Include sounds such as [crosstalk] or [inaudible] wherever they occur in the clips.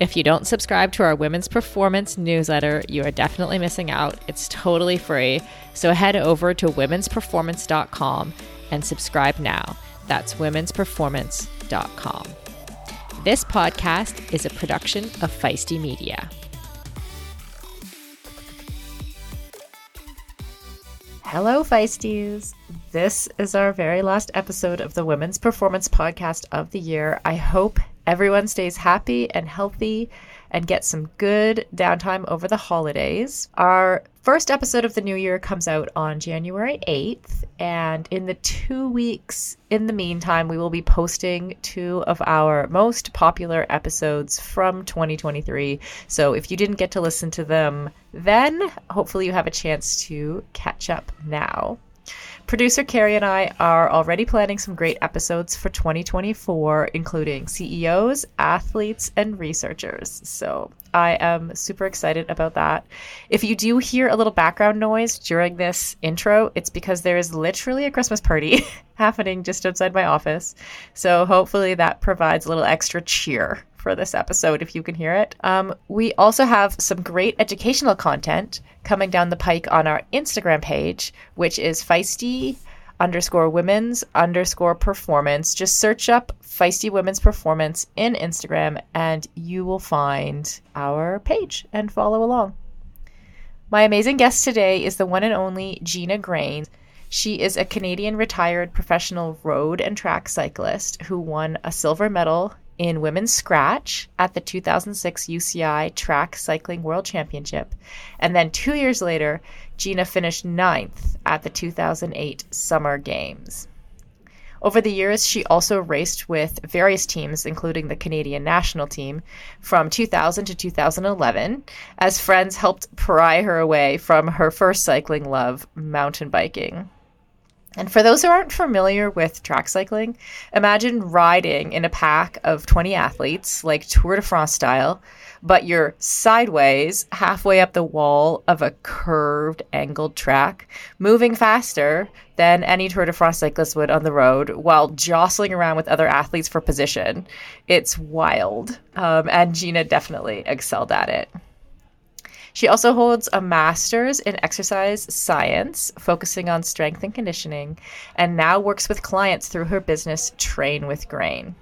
If you don't subscribe to our Women's Performance newsletter, you are definitely missing out. It's totally free. So head over to womensperformance.com and subscribe now. That's womensperformance.com. This podcast is a production of Feisty Media. Hello, Feisties. This is our very last episode of the Women's Performance Podcast of the year. I hope everyone stays happy and healthy and gets some good downtime over the holidays. Our first episode of the new year comes out on January 8th. And in the two weeks in the meantime, we will be posting two of our most popular episodes from 2023. So if you didn't get to listen to them then, hopefully you have a chance to catch up now. Producer Carrie and I are already planning some great episodes for 2024, including CEOs, athletes, and researchers. So I am super excited about that. If you do hear a little background noise during this intro, it's because there is literally a Christmas party [laughs] happening just outside my office. So hopefully that provides a little extra cheer for this episode if you can hear it. Um, we also have some great educational content coming down the pike on our Instagram page, which is feisty underscore women's underscore performance. Just search up feisty women's performance in Instagram and you will find our page and follow along. My amazing guest today is the one and only Gina Grain. She is a Canadian retired professional road and track cyclist who won a silver medal in women's scratch at the 2006 UCI Track Cycling World Championship. And then two years later, Gina finished ninth at the 2008 Summer Games. Over the years, she also raced with various teams, including the Canadian national team, from 2000 to 2011, as friends helped pry her away from her first cycling love, mountain biking. And for those who aren't familiar with track cycling, imagine riding in a pack of 20 athletes, like Tour de France style, but you're sideways halfway up the wall of a curved, angled track, moving faster than any Tour de France cyclist would on the road while jostling around with other athletes for position. It's wild. Um, and Gina definitely excelled at it. She also holds a master's in exercise science, focusing on strength and conditioning, and now works with clients through her business, Train with Grain.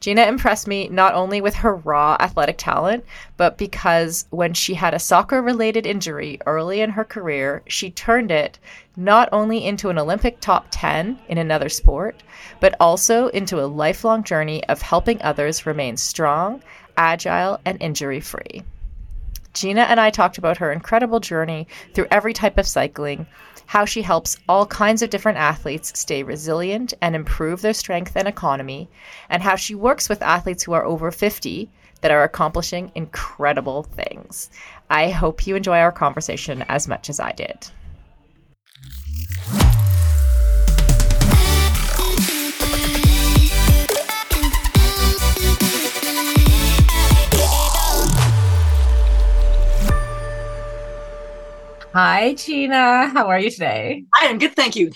Gina impressed me not only with her raw athletic talent, but because when she had a soccer related injury early in her career, she turned it not only into an Olympic top 10 in another sport, but also into a lifelong journey of helping others remain strong, agile, and injury free. Gina and I talked about her incredible journey through every type of cycling, how she helps all kinds of different athletes stay resilient and improve their strength and economy, and how she works with athletes who are over 50 that are accomplishing incredible things. I hope you enjoy our conversation as much as I did. Hi, Gina. How are you today? I am good, thank you.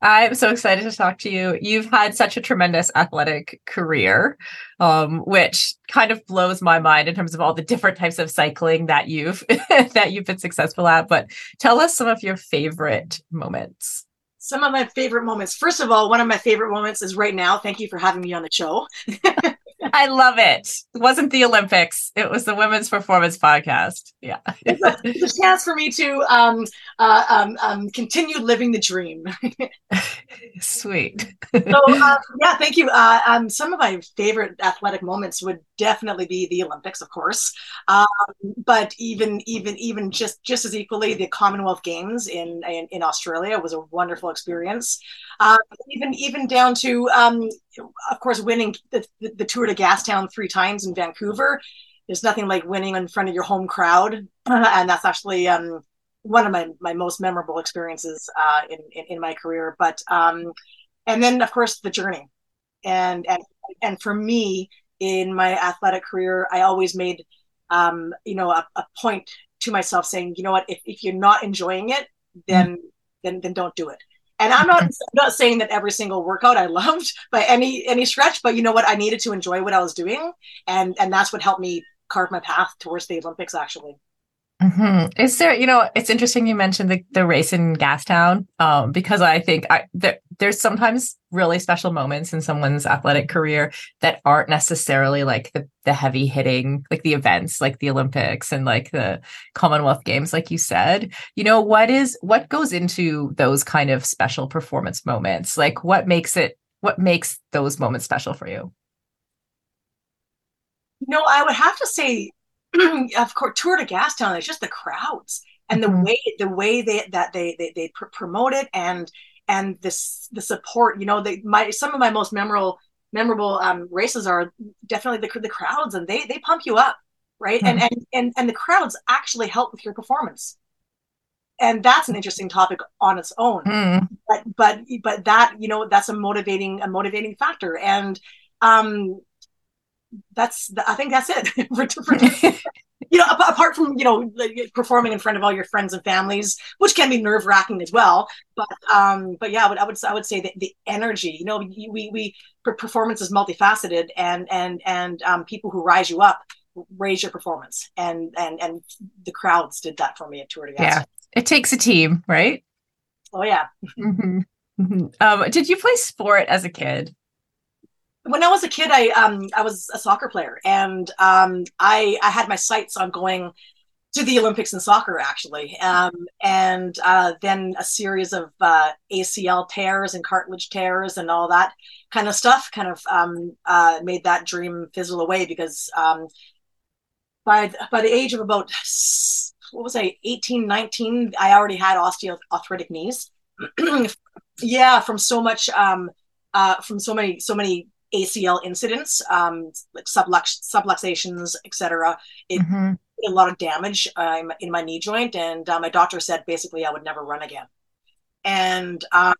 I'm so excited to talk to you. You've had such a tremendous athletic career, um, which kind of blows my mind in terms of all the different types of cycling that you've [laughs] that you've been successful at. But tell us some of your favorite moments. Some of my favorite moments. First of all, one of my favorite moments is right now. Thank you for having me on the show. [laughs] [laughs] I love it. It wasn't the Olympics. It was the Women's Performance Podcast. Yeah. it's a chance for me to um, uh, um, um, continue living the dream. [laughs] Sweet. so, uh, yeah, thank you. Uh, um, some of my favorite athletic moments would definitely be the Olympics, of course. Um, but even, even, even just, just as equally, the Commonwealth Games in, in, in Australia was a wonderful experience. Uh, even, even down to, um, of course, winning the, the, the Tour de Gastown three times in Vancouver. There's nothing like winning in front of your home crowd, [laughs] and that's actually um, one of my, my most memorable experiences uh, in, in, in my career. But um, and then of course the journey, and and and for me in my athletic career, I always made um, you know a, a, point to myself saying, you know what, if, if you're not enjoying it, then mm-hmm. then then don't do it. And I'm not I'm not saying that every single workout I loved [laughs] by any any stretch, but you know what, I needed to enjoy what I was doing, and and that's what helped me carve my path towards the Olympics. Actually. Mm-hmm. Is there, you know, it's interesting you mentioned the, the race in Gastown um, because I think I, there, there's sometimes really special moments in someone's athletic career that aren't necessarily like the, the heavy hitting, like the events, like the Olympics and like the Commonwealth Games, like you said. You know, what is what goes into those kind of special performance moments? Like, what makes it? What makes those moments special for you? No, I would have to say [clears throat] of course, Tour de Gastown. It's just the crowds and the mm-hmm. way the way they that they they, they pr- promote it and and this the support. You know, they my some of my most memorable memorable um, races are definitely the the crowds and they they pump you up, right? Mm-hmm. And and and and the crowds actually help with your performance. And that's an interesting topic on its own. Mm. But but but that you know that's a motivating a motivating factor and um that's I think that's it. [laughs] for, for, [laughs] you know, apart from you know performing in front of all your friends and families, which can be nerve wracking as well. But um, but yeah, I would I would I would say that the energy. You know, we we performance is multifaceted, and and and um, people who rise you up raise your performance, and and and the crowds did that for me at Tour de. Yeah, it takes a team, right? Oh yeah. Mm-hmm. Mm-hmm. Um, did you play sport as a kid? When I was a kid, I um I was a soccer player, and um I I had my sights on going to the Olympics in soccer actually, um and uh, then a series of uh, ACL tears and cartilage tears and all that kind of stuff kind of um uh, made that dream fizzle away because um by by the age of about what was I 18 19 I already had osteoarthritic knees. [clears throat] Yeah from so much um uh, from so many so many ACL incidents, um, like sublux- subluxations, etc. It mm-hmm. a lot of damage um, in my knee joint, and uh, my doctor said basically I would never run again. And um,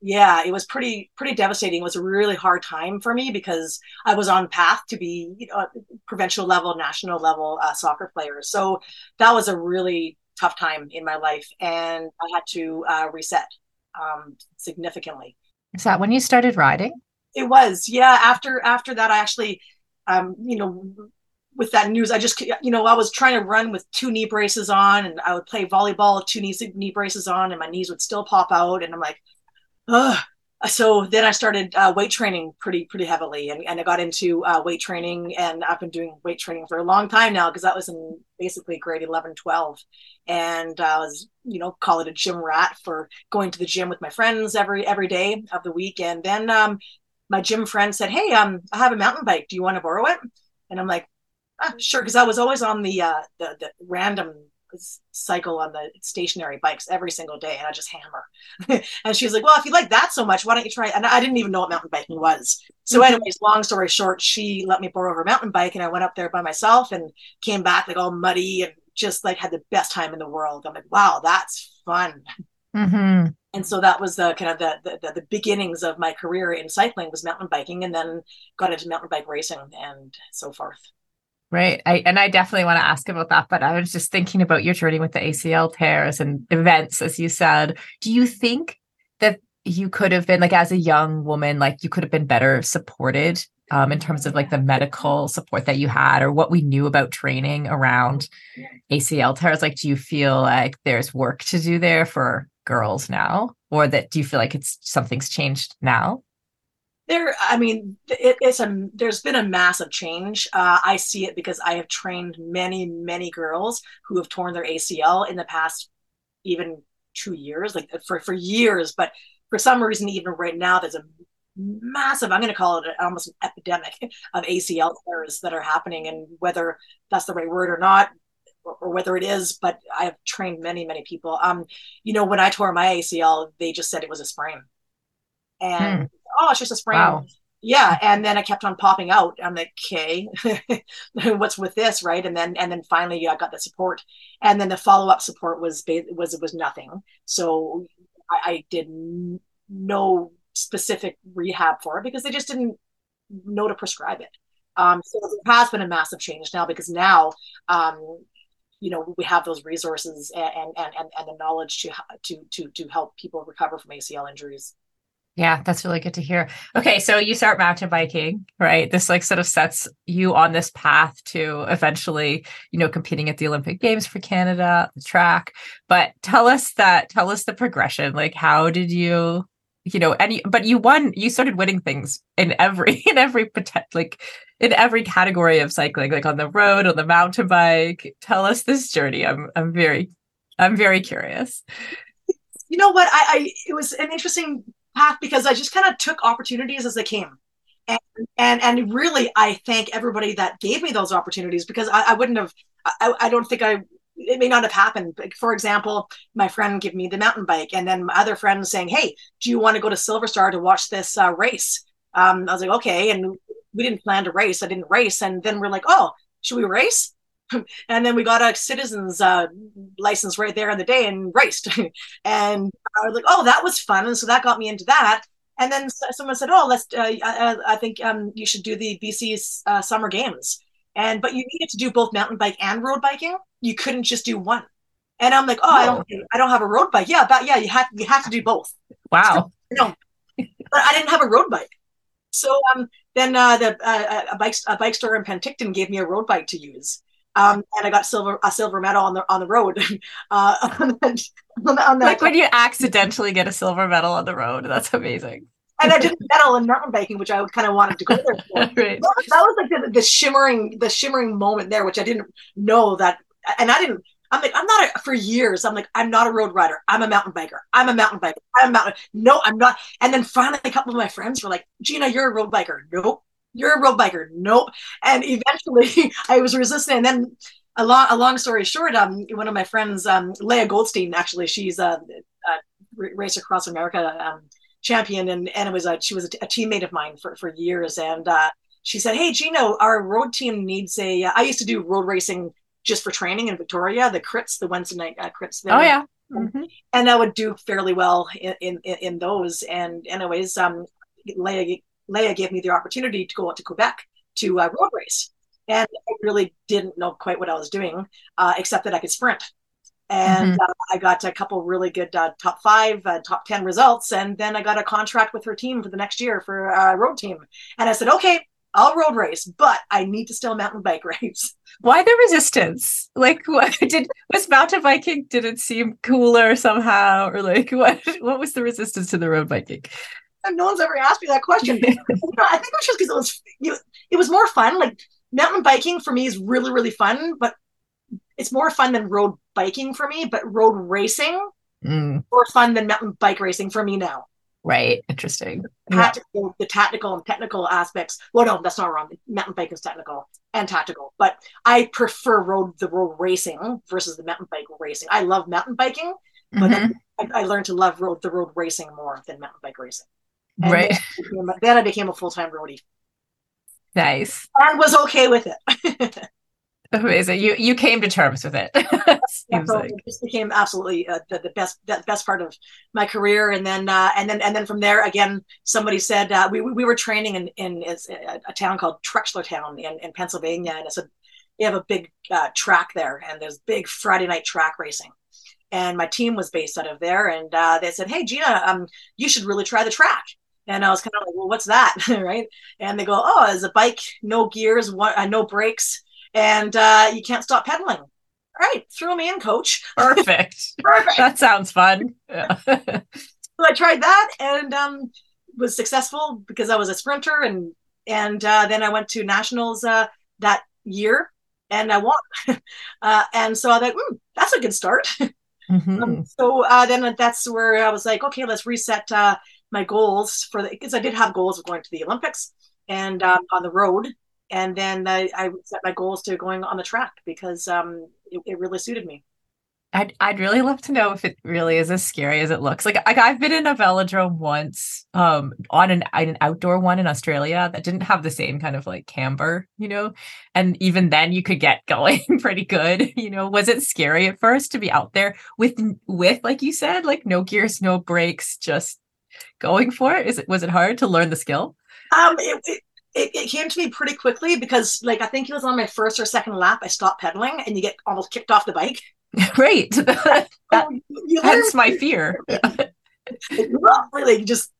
yeah, it was pretty pretty devastating. It was a really hard time for me because I was on path to be you know, provincial level, national level uh, soccer player. So that was a really tough time in my life, and I had to uh, reset um, significantly. Is that when you started riding? It was, yeah. After after that, I actually, um, you know, with that news, I just, you know, I was trying to run with two knee braces on, and I would play volleyball with two knee knee braces on, and my knees would still pop out, and I'm like, ugh. So then I started uh, weight training pretty pretty heavily, and, and I got into uh, weight training, and I've been doing weight training for a long time now because that was in basically grade 11, 12, and I was, you know, call it a gym rat for going to the gym with my friends every every day of the week, and then um, my gym friend said, "Hey, um, I have a mountain bike. Do you want to borrow it?" And I'm like, ah, "Sure," because I was always on the, uh, the the random cycle on the stationary bikes every single day, and I just hammer. [laughs] and she was like, "Well, if you like that so much, why don't you try?" And I didn't even know what mountain biking was. So, mm-hmm. anyways, long story short, she let me borrow her mountain bike, and I went up there by myself and came back like all muddy and just like had the best time in the world. I'm like, "Wow, that's fun." Mm-hmm and so that was the kind of the, the, the beginnings of my career in cycling was mountain biking and then got into mountain bike racing and so forth. Right. I, and i definitely want to ask about that but i was just thinking about your journey with the acl tears and events as you said. Do you think that you could have been like as a young woman like you could have been better supported um, in terms of like the medical support that you had or what we knew about training around acl tears? Like do you feel like there's work to do there for girls now? Or that do you feel like it's something's changed now? There i mean it, it's a there's been a massive change. Uh, i see it because i have trained many many girls who have torn their acl in the past even two years like for for years. But for some reason even right now there's a massive i'm going to call it almost an epidemic of acl tears that are happening. And whether that's the right word or not or, or whether it is but i've trained many many people. Um you know when i tore my acl they just said it was a sprain. And hmm. oh it's just a sprain. Wow. yeah and then i kept on popping out. I'm like okay [laughs] what's with this? Right? And then and then finally i got the support. And then the follow-up support was was was nothing. So i, I did no specific rehab for it because they just didn't know to prescribe it. Um, so there has been a massive change now because now, um, you know, we have those resources and, and, and, and the knowledge to, to, to, to help people recover from ACL injuries. Yeah, that's really good to hear. Okay, so you start mountain biking, right? This like sort of sets you on this path to eventually, you know, competing at the Olympic Games for Canada, the track. But tell us that tell us the progression. Like how did you you know any but you won you started winning things in every [laughs] in every like in every category of cycling like on the road on the mountain bike. Tell us this journey. I'm i'm very i'm very curious. You know what? I, I it was an interesting path because i just kind of took opportunities as they came. And and and really i thank everybody that gave me those opportunities because i, I wouldn't have I, I don't think i it may not have happened. For example, my friend gave me the mountain bike, and then my other friend saying, "Hey, do you want to go to Silver Star to watch this uh, race?" Um, I was like, "Okay," and we didn't plan to race. I didn't race, and then we're like, "Oh, should we race?" [laughs] and then we got a citizen's uh, license right there on the day and raced. [laughs] and I was like, "Oh, that was fun!" And so that got me into that. And then someone said, "Oh, let's. Uh, I, I, think um, you should do the BC uh, summer games." And but you needed to do both mountain bike and road biking. You couldn't just do one. And I'm like, oh. I don't, I don't have a road bike. Yeah, but yeah, you have, you have to do both. Wow. no, but I didn't have a road bike. So um, then uh, the uh, a bike a bike store in Penticton gave me a road bike to use, um, and I got silver a silver medal on the on the road. [laughs] uh, [laughs] on the, on the, like when you accidentally get a silver medal on the road, that's amazing and I didn't medal in mountain biking, which I kind of wanted to go there for. [laughs] right. that, that was like the, the, shimmering, the shimmering moment there, which I didn't know that, and I didn't. I'm like, I'm not a, for years. I'm like, I'm not a road rider. I'm a mountain biker. I'm a mountain biker. I'm a mountain. No, I'm not. And then finally, a couple of my friends were like, Gina, you're a road biker. Nope. You're a road biker. Nope. And eventually, [laughs] I was resistant. And then, a long, a long story short, um, one of my friends, um, Leah Goldstein, actually, she's a, a race across America. Um, champion, and and it was a she was a teammate of mine for for years, and uh, she said, "Hey, Gino, our road team needs a." Uh, I used to do road racing just for training in Victoria, the crits, the Wednesday night uh, crits. There. Oh yeah. Mm-hmm. And I would do fairly well in, in, in those. And anyways, um, Leah, Leah gave me the opportunity to go out to Quebec to uh, road race. And I really didn't know quite what I was doing, uh, except that I could sprint and mm-hmm. uh, I got a couple really good uh, top five, uh, top ten results, and then I got a contract with her team for the next year for a uh, road team. And I said, okay, I'll road race, but I need to still mountain bike [laughs] race. Why the resistance? Like, [laughs] what did was mountain biking? Did it seem cooler somehow, or like [laughs] what? What was the resistance to the road biking? And no one's ever asked me that question. you know, I think it was just because it was you know, it was more fun. Like mountain biking for me is really really fun, but it's more fun than road biking for me, but road racing mm. more fun than mountain bike racing for me now. Right. Interesting. The tactical, yeah. the tactical and technical aspects. Well, no, that's not wrong. Mountain bike is technical and tactical, but I prefer road the road racing versus the mountain bike racing. I love mountain biking, but mm-hmm. I, I, learned to love road the road racing more than mountain bike racing. And right. Then I became, then I became a full time roadie. Nice. And was okay with it. [laughs] Amazing. You you came to terms with it. [laughs] yeah, so like. This became absolutely uh, the, the, best the best part of my career, and then uh, and then and then from there again, somebody said uh, we we were training in in a, a town called Trexlertown in, in Pennsylvania, and I said we have a big uh, track there, and there's big Friday night track racing, and my team was based out of there, and uh, they said, hey Gina, um, you should really try the track. And I was kind of like, well, what's that, [laughs] right? And they go, oh, it's a bike, no gears, one, uh, no brakes and uh, you can't stop pedaling. All right, throw me in, coach. Perfect. [laughs] Perfect. That sounds fun. Yeah. [laughs] so I tried that, and um, was successful because I was a sprinter, and and uh, then I went to nationals uh, that year, and I won. [laughs] uh, and so I thought, mm, that's a good start. Mm-hmm. Um, so uh, then that's where I was like, okay, let's reset uh, my goals for the because I did have goals of going to the Olympics and um, on the road, and then I, I set my goals to going on the track because um, it, it really suited me. I'd I'd really love to know if it really is as scary as it looks. Like, like I've been in a velodrome once, um, on an an outdoor one in Australia that didn't have the same kind of like camber, you know, and even then you could get [laughs] going pretty good. You know, was it scary at first to be out there with with like you said, like no gears, no brakes, just going for it? Is it was it hard to learn the skill? Um, it, it, it, it, came to me pretty quickly because like I think it was on my first or second lap I stopped pedaling and you get almost kicked off the bike. [laughs] Right. [laughs] that, that's my fear. [laughs] really just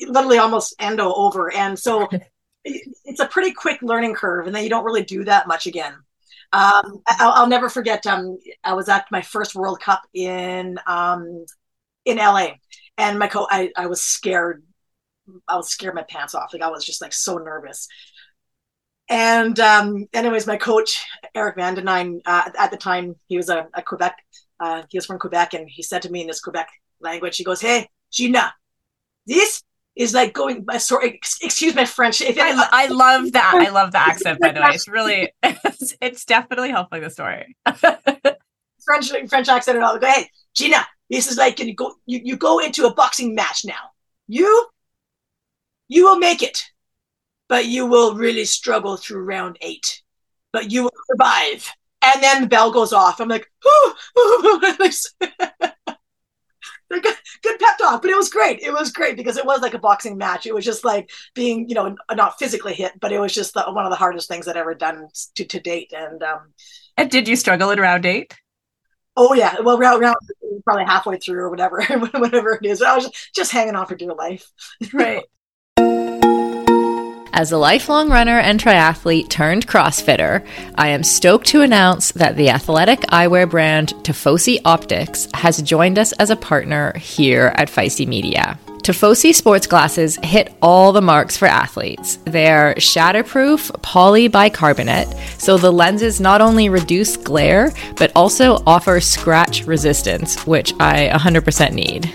literally almost endo over. And so it's a pretty quick learning curve and then you don't really do that much again. Um, I'll, I'll, never forget. Um, I was at my first World Cup in um, in LA, and my co I, I was scared I was scared my pants off. Like I was just like so nervous. And um, anyways, my coach Eric Van Den uh, at the time he was a, a Quebec. Uh, he was from Quebec, and he said to me in his Quebec language, he goes, "Hey, Gina, this is like going. Uh, sorry, excuse my French. If I, I love that. I love the accent. By the way, it's really, [laughs] it's, it's definitely helping the story. [laughs] French French accent and all. Go, hey, Gina, this is like can you go you, you go into a boxing match now. You you will make it, but you will really struggle through round eight. But you will survive. And then the bell goes off. I'm like, [laughs] good, good pep talk, but it was great. It was great because it was like a boxing match. It was just like being, you know, not physically hit, but it was just the, one of the hardest things I'd ever done to, to date. And um, and did you struggle at round eight? Oh yeah, well, round, round probably halfway through or whatever, [laughs] whatever it is. I was just hanging on for dear life. [laughs] Right. As a lifelong runner and triathlete turned CrossFitter, I am stoked to announce that the athletic eyewear brand Tifosi Optics has joined us as a partner here at Feisty Media. Tifosi sports glasses hit all the marks for athletes. They're shatterproof polybicarbonate, so the lenses not only reduce glare, but also offer scratch resistance, which I 100% need.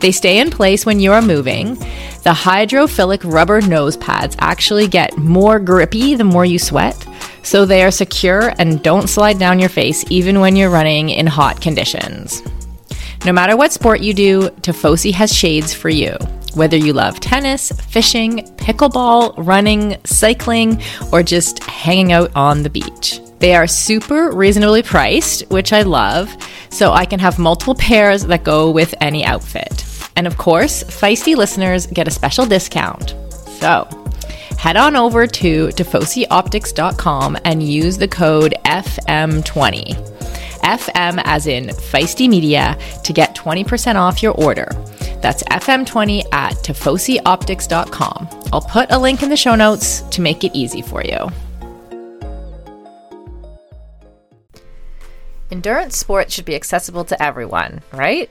They stay in place when you are moving. The hydrophilic rubber nose pads actually get more grippy the more you sweat, so they are secure and don't slide down your face even when you're running in hot conditions. No matter what sport you do, Tifosi has shades for you. Whether you love tennis, fishing, pickleball, running, cycling, or just hanging out on the beach. They are super reasonably priced, which I love, so I can have multiple pairs that go with any outfit. And of course, Feisty listeners get a special discount. So, head on over to TifosiOptics.com and use the code FM20. FM as in Feisty Media to get 20% off your order. That's FM20 at TifosiOptics.com. I'll put a link in the show notes to make it easy for you. Endurance sports should be accessible to everyone, right?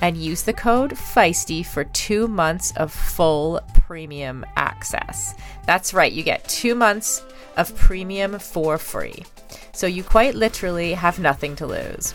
and use the code FEISTY for two months of full premium access. That's right, you get two months of premium for free. So you quite literally have nothing to lose.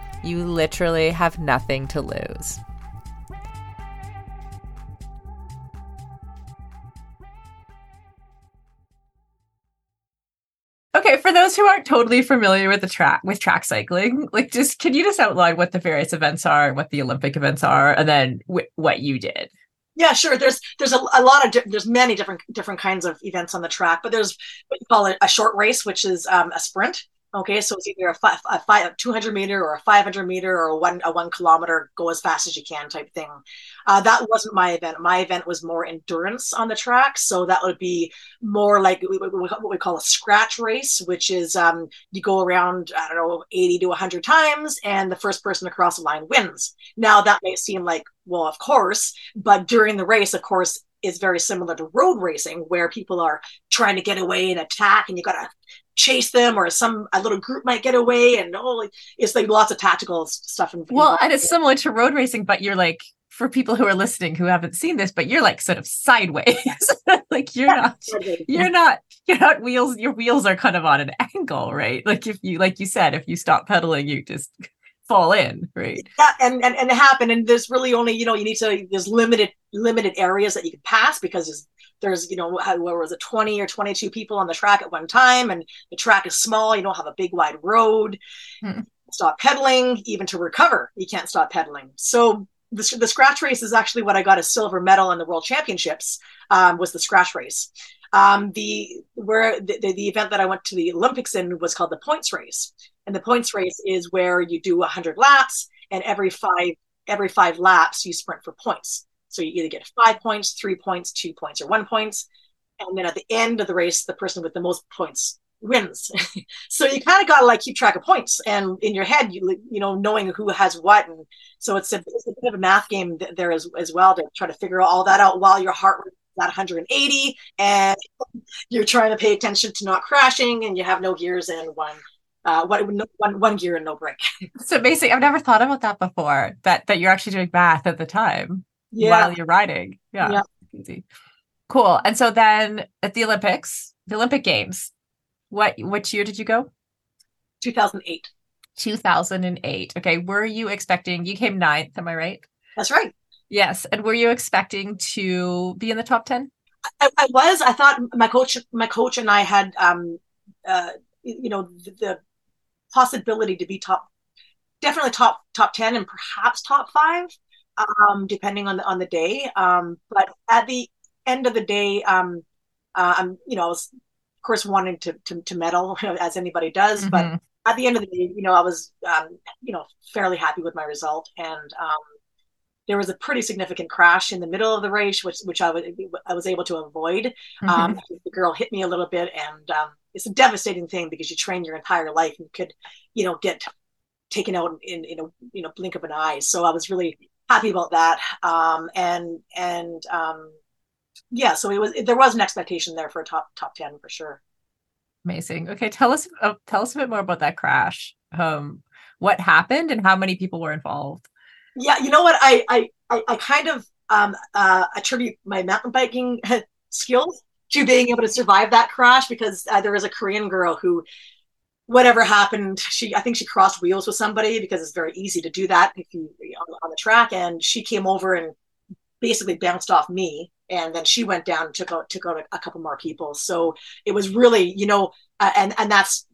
You literally have nothing to lose. Okay, for those who aren't totally familiar with the track with track cycling, like just can you just outline what the various events are and what the Olympic events are, and then wh- what you did? Yeah, sure. There's there's a, a lot of di- there's many different different kinds of events on the track, but there's what you call it a short race, which is um, a sprint, Okay, so it's either a five, a five, 200 meter or a 500 meter or a one, a one kilometer, go as fast as you can type thing. Uh, that wasn't my event. My event was more endurance on the track. So that would be more like what we call a scratch race, which is um, you go around, I don't know, 80 to 100 times, and the first person across the line wins. Now, that may seem like, well, of course, but during the race, of course, is very similar to road racing where people are trying to get away and attack and you got to chase them or some a little group might get away and oh it's like lots of tactical stuff and well and it's similar to road racing but you're like for people who are listening who haven't seen this but you're like sort of sideways. [laughs] Like you're yeah, not you're not you're not wheels your wheels are kind of on an [laughs] angle right? Like if you like you said if you stop pedaling you just fall in right? Yeah and and, and it happened and there's really only you know you need to there's limited limited areas that you can pass because there's there's you know where was it 20 or 22 people on the track at one time and the track is small you don't have a big wide road. Hmm. stop pedaling even to recover you can't stop pedaling. So the, the scratch race is actually what i got a silver medal in the world championships um, was the scratch race. Um, the where the, the, the event that i went to the olympics in was called the points race and the points race is where you do 100 laps and every five every five laps you sprint for points so you either get five points, three points, two points, or one points. And then at the end of the race, the person with the most points wins. [laughs] so you kind of got to like keep track of points and in your head, you you know, knowing who has what. And so it's a, it's a bit of a math game there as, as well to try to figure all that out while your heart rate is at 180 and [laughs] you're trying to pay attention to not crashing and you have no gears and one uh, one, one, one gear and no brake. [laughs] so basically, I've never thought about that before. That that you're actually doing math at the time yeah. while you're riding. Yeah. yeah. Easy. Cool. And so then at the Olympics, the Olympic Games, what which year did you go? 2008. 2008. Okay. Were you expecting you came ninth, am I right? That's right. Yes. And were you expecting to be in the top 10? I, I was. I thought my coach my coach and I had um uh you know the, the possibility to be top definitely top top 10 and perhaps top 5 um, depending on the on the day. Um, but at the end of the day, um, uh, I'm you know I was of course wanting to to, to medal [laughs] as anybody does, mm-hmm. but at the end of the day, you know I was um, you know fairly happy with my result, and um, there was a pretty significant crash in the middle of the race, which which I was I was able to avoid. Mm-hmm. Um, the girl hit me a little bit, and um, it's a devastating thing because you train your entire life and could, you know, get taken out in in a you know blink of an eye. So I was really happy about that. Um, and and um, yeah, so it was there was an expectation there for a top top ten for sure. Amazing. Okay, tell us uh, tell us a bit more about that crash. Um, what happened and how many people were involved? Yeah, you know what? I I I, kind of um, uh, attribute my mountain biking [laughs] skills to being able to survive that crash because uh, there was a Korean girl who whatever happened she i think she crossed wheels with somebody because it's very easy to do that if you on, on the track. And she came over and basically bounced off me. And then she went down and took out took out a, a couple more people. So it was really you know uh, and and that's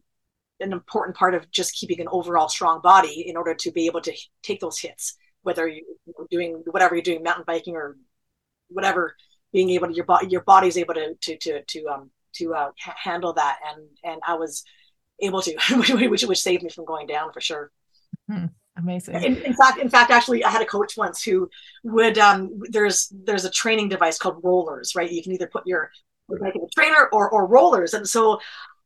an important part of just keeping an overall strong body in order to be able to take those hits whether you're doing whatever you're doing mountain biking or whatever being able to your body your body's able to to to to um to uh, handle that and and i was able to, [laughs] which, which saved me from going down for sure. Hmm. Amazing. In, in, fact, in fact, actually, I had a coach once who would. Um, there's there's a training device called rollers, right? You can either put your like a trainer or or rollers, and so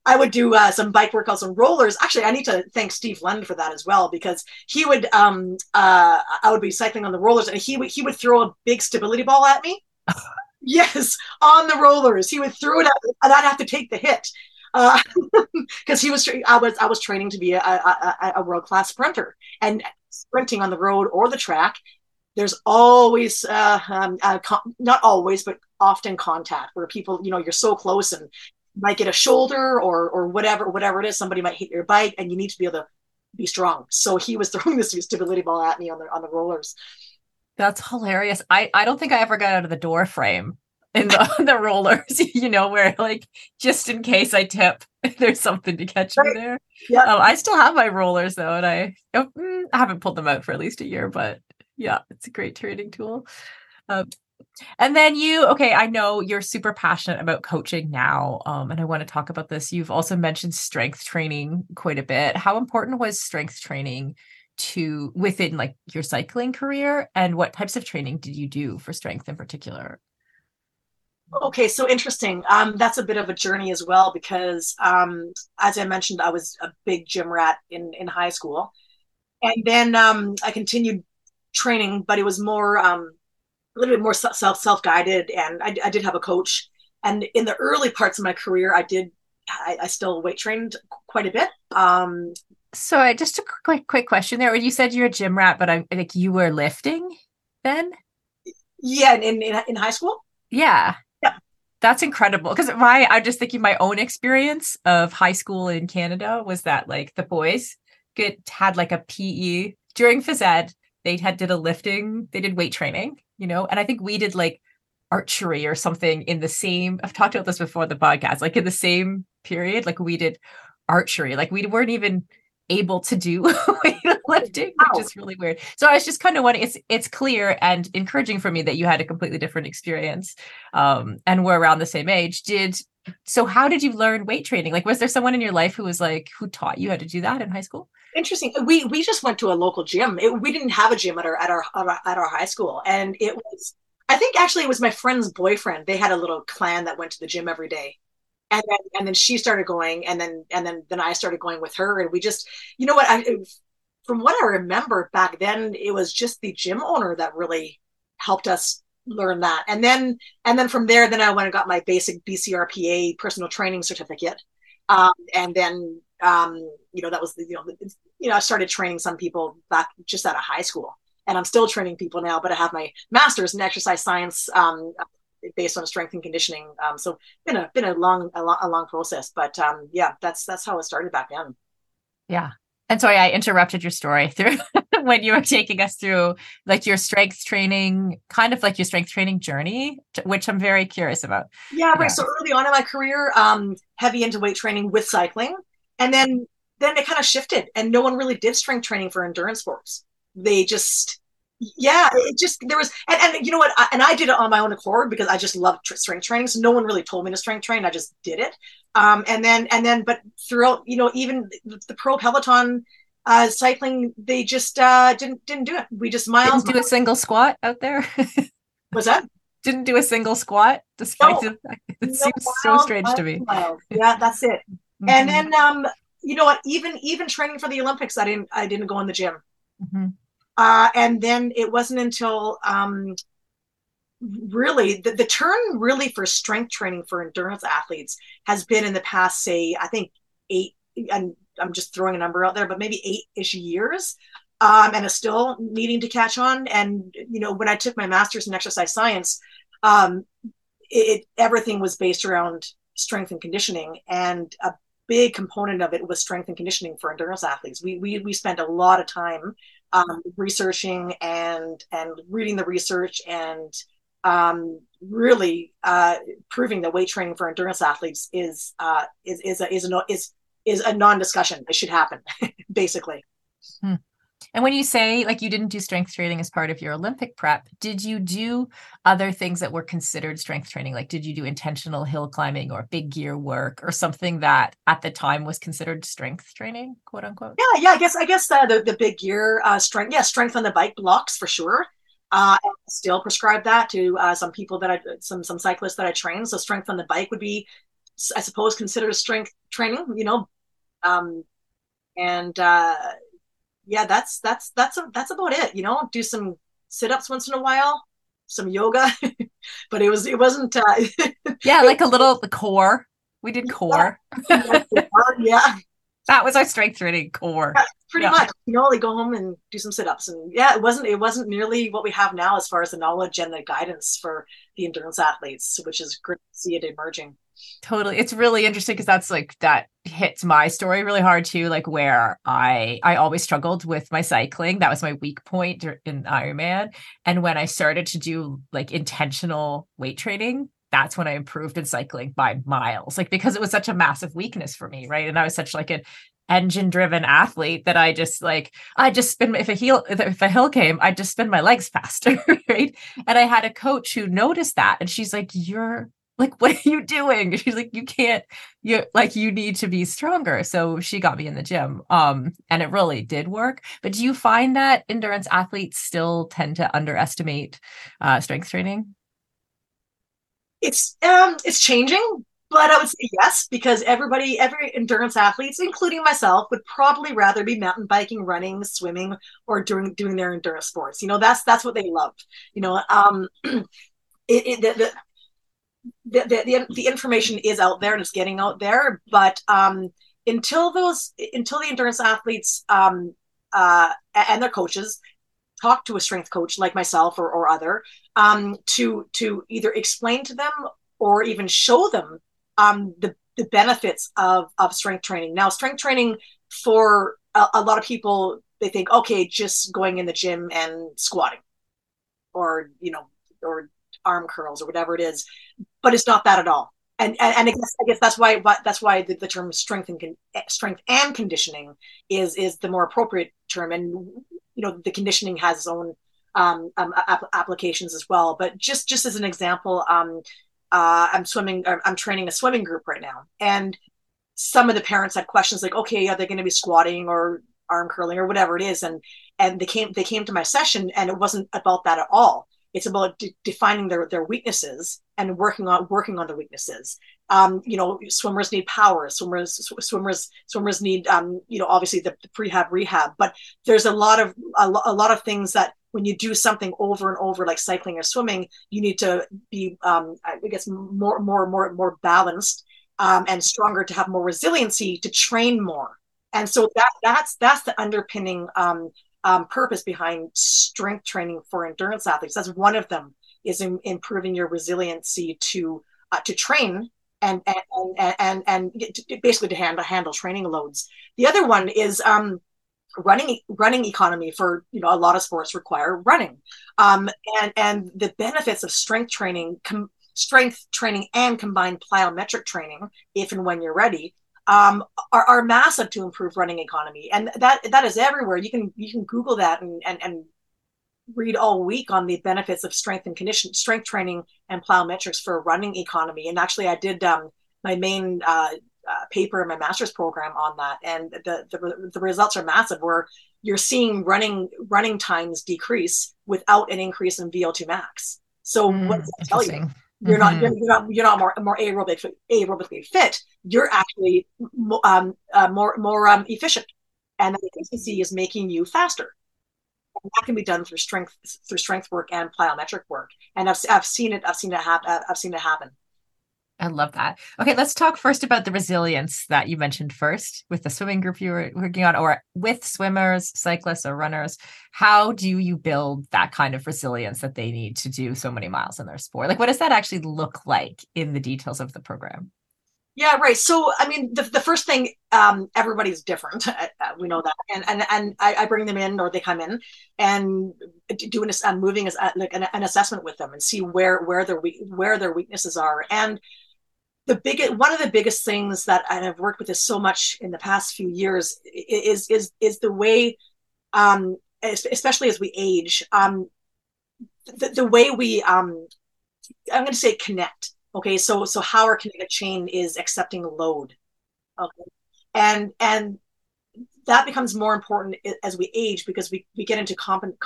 I would do uh, some bike workouts on rollers. Actually, I need to thank Steve Lund for that as well because he would. Um, uh, I would be cycling on the rollers, and he would he would throw a big stability ball at me. [laughs] yes, on the rollers, he would throw it at, me, and I'd have to take the hit because uh, [laughs] he was I was I was training to be a, a, a world class sprinter and sprinting on the road or the track. There's always uh, um, uh, con- not always, but often contact where people you know you're so close and might get a shoulder or or whatever whatever it is. Somebody might hit your bike and you need to be able to be strong. So he was [laughs] throwing this stability ball at me on the on the rollers. That's hilarious. I I don't think I ever got out of the door frame in the, [laughs] the rollers, [laughs] you know, where like just in case I tip, there's something to catch right. me there. Yeah. Um, I still have my rollers though, and I, mm, I haven't pulled them out for at least a year, but yeah, it's a great training tool. Um, and then you, okay, I know you're super passionate about coaching now, um, and I want to talk about this. You've also mentioned strength training quite a bit. How important was strength training to within like your cycling career, and what types of training did you do for strength in particular? Okay, so interesting. Um, that's a bit of a journey as well because, um, as I mentioned, I was a big gym rat in in high school, and then um, I continued training, but it was more um, a little bit more self self guided, and I, I, did have a coach. And in the early parts of my career, I did I, I still weight trained quite a bit. Um, so, I just a quick quick question there. You said you're a gym rat, but I like you were lifting then. Yeah, in in, in high school. Yeah that's incredible because my i'm just thinking my own experience of high school in canada was that like the boys get had like a pe during phys ed they had did a lifting they did weight training you know and i think we did like archery or something in the same i've talked about this before the podcast like in the same period like we did archery like we weren't even able to do [laughs] weightlifting, wow. which is really weird. So I was just kind of wondering, it's it's clear and encouraging for me that you had a completely different experience um, and we're around the same age. Did so how did you learn weight training? Like was there someone in your life who was like who taught you how to do that in high school? Interesting. We we just went to a local gym. It, we didn't have a gym at our at our at our high school and it was I think actually it was my friend's boyfriend. They had a little clan that went to the gym every day and then and then she started going and then and then then i started going with her and we just you know what i from what i remember back then it was just the gym owner that really helped us learn that and then and then from there then i went and got my basic bcrpa personal training certificate um, and then um, you know that was you know you know i started training some people back just out of high school and i'm still training people now but i have my master's in exercise science um, based on strength and conditioning. Um, so been a been a long a long, a long process, but um, yeah, that's that's how it started back then. Yeah. And sorry, I interrupted your story [laughs] through when you were taking us through like your strength training, kind of like your strength training journey, which I'm very curious about. Yeah, right. Yeah. So early on in my career, um, heavy into weight training with cycling, and then then it kind of shifted, and no one really did strength training for endurance sports. They just yeah it just there was and, and you know what? I, and i did it on my own accord because i just love tr- strength training. So no one really told me to strength train. I just did it. Um and then and then but throughout you know even the pro peloton uh cycling they just uh didn't didn't do it. We just miles didn't do a single squat out there? [laughs] Was that? Didn't do a single squat despite no, the it no seems miles, so strange to me. miles. yeah that's it mm-hmm. and then um you know what even even training for the olympics i didn't i didn't go in the gym mm-hmm. Uh, and then it wasn't until um, really the, the turn really for strength training for endurance athletes has been in the past, say, I think eight, and I'm just throwing a number out there, but maybe eight ish years. Um, and is still needing to catch on. And, you know, when I took my master's in exercise science, um, it, everything was based around strength and conditioning. And a big component of it was strength and conditioning for endurance athletes. We, we, we spent a lot of time um, researching and and reading the research and um, really uh, proving that weight training for endurance athletes is uh, is is a, is a, is is a non-discussion. It should happen, [laughs] basically. Hmm. And when you say like you didn't do strength training as part of your Olympic prep, did you do other things that were considered strength training? Like did you do intentional hill climbing or big gear work or something that at the time was considered strength training, quote unquote? Yeah, yeah. I guess I guess uh, the the big gear uh, strength, yeah, strength on the bike blocks for sure. Uh, I still prescribe that to uh, some people that I some some cyclists that I train. So strength on the bike would be, I suppose, considered strength training. You know, um, and uh, yeah, that's that's that's a, that's about it. You know, do some sit ups once in a while, some yoga, [laughs] but it was it wasn't. Uh, [laughs] yeah, like a little the core. We did core. [laughs] yeah. That was our strength training core. Yeah, pretty yeah. much. You know, like go home and do some sit ups, and yeah, it wasn't it wasn't nearly what we have now as far as the knowledge and the guidance for the endurance athletes, which is great to see it emerging totally. It's really interesting because that's like that hits my story really hard too like where i i always struggled with my cycling. That was my weak point in ironman. And when i started to do like intentional weight training that's when i improved in cycling by miles like because it was such a massive weakness for me right? And i was such like an engine driven athlete that I just like I just spin if a heel if a hill came I'd just spin my legs [laughs] faster right? And I had a coach who noticed that and she's like you're like [laughs] what are you doing she's like you can't you like you need to be stronger so she got me in the gym um and it really did work but do you find that endurance athletes still tend to underestimate uh strength training it's um it's changing but I would say yes, because everybody, every endurance athletes, including myself, would probably rather be mountain biking, running, swimming, or doing doing their endurance sports. You know, that's that's what they love. You know, um, [clears throat] it, it, the, the, the, the, information is out there and it's getting out there but um, until those until the endurance athletes um, uh, and their coaches talk to a strength coach like myself or, or other um, to to either explain to them or even show them um, the, the benefits of, of strength training. Now strength training for a, a lot of people they think okay just going in the gym and squatting or you know or arm curls or whatever it is but it's not that at all. And and, and I, guess, I guess that's why that's why the, the term strength and con, strength and conditioning is is the more appropriate term. And you know the conditioning has its own um, um, ap- applications as well. But just just as an example, um, uh, I'm swimming. I'm training a swimming group right now, and some of the parents had questions like, "Okay, are they going to be squatting or arm curling or whatever it is?" And and they came they came to my session, and it wasn't about that at all. It's about de- defining their their weaknesses and working on working on the weaknesses. Um, you know, swimmers need power. Swimmers sw- swimmers swimmers need um, you know obviously the, the prehab rehab. But there's a lot of a, lo- a, lot of things that when you do something over and over like cycling or swimming, you need to be um, I guess more more more more balanced um, and stronger to have more resiliency to train more. And so that that's that's the underpinning um, um, purpose behind strength training for endurance athletes. That's one of them is in, improving your resiliency to uh, to train and and and and, and basically to handle handle training loads. The other one is um, running running economy for you know a lot of sports require running, um, and and the benefits of strength training. Com- strength training and combined plyometric training if and when you're ready um, are, are massive to improve running economy, and that that is everywhere. You can you can Google that and and, and read all week on the benefits of strength and condition strength training and plyometrics for running economy. And actually, I did um, my main uh, uh, paper in my master's program on that, and the, the the results are massive. Where you're seeing running running times decrease without an increase in VO2 max. So mm, what does that tell you? You're mm-hmm. not you're, not you're not more more aerobic aerobically fit. You're actually um, uh, more more um, efficient, and the efficiency is making you faster. And that can be done through strength through strength work and plyometric work. And I've I've seen it. I've seen it happen. I've seen it happen. I love that. Okay, let's talk first about the resilience that you mentioned first with the swimming group you were working on, or with swimmers, cyclists, or runners. How do you build that kind of resilience that they need to do so many miles in their sport? Like, what does that actually look like in the details of the program? Yeah, right. So, I mean, the, the first thing, um, everybody's different. Uh, uh, we know that, and and and I, I, bring them in, or they come in, and do an uh, moving as uh, like an, an, assessment with them, and see where where their where their weaknesses are, and the biggest one of the biggest things that I've worked with this so much in the past few years is is is the way um, especially as we age, um, the, the way we, um, I'm going to say connect. Okay, so so how our kinetic chain is accepting load. Okay, and and that becomes more important as we age because we, we get into comp-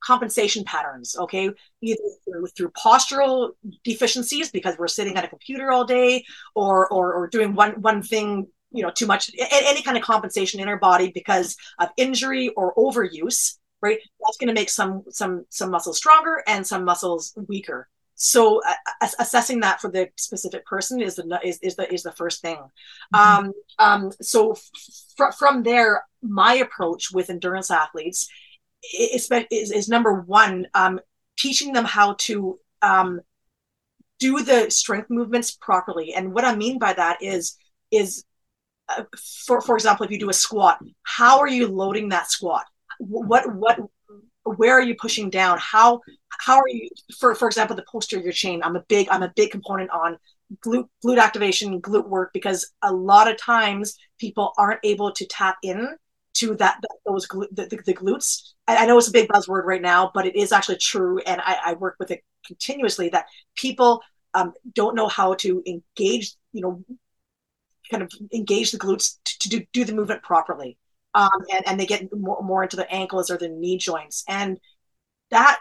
compensation patterns okay? Either through, through, postural deficiencies because we're sitting at a computer all day or or, or doing one one thing you know too much any kind of compensation in our body because of injury or overuse right? That's going to make some some some muscles stronger and some muscles weaker. So uh, assessing that for the specific person is the is, is the is the first thing. Mm-hmm. um, um, so f- from there my approach with endurance athletes is, is, is number one um, teaching them how to um, do the strength movements properly. And what i mean by that is is uh, for for example if you do a squat how are you loading that squat? What what where are you pushing down? How how are you for for example the posterior chain. I'm a big i'm a big component on glute glute activation glute work because a lot of times people aren't able to tap in to that those the, the, the, glutes. I, I, know it's a big buzzword right now but it is actually true and i, I work with it continuously that people um, don't know how to engage you know kind of engage the glutes to, to do, do the movement properly. Um, and, and they get more, more into the ankles or the knee joints. And that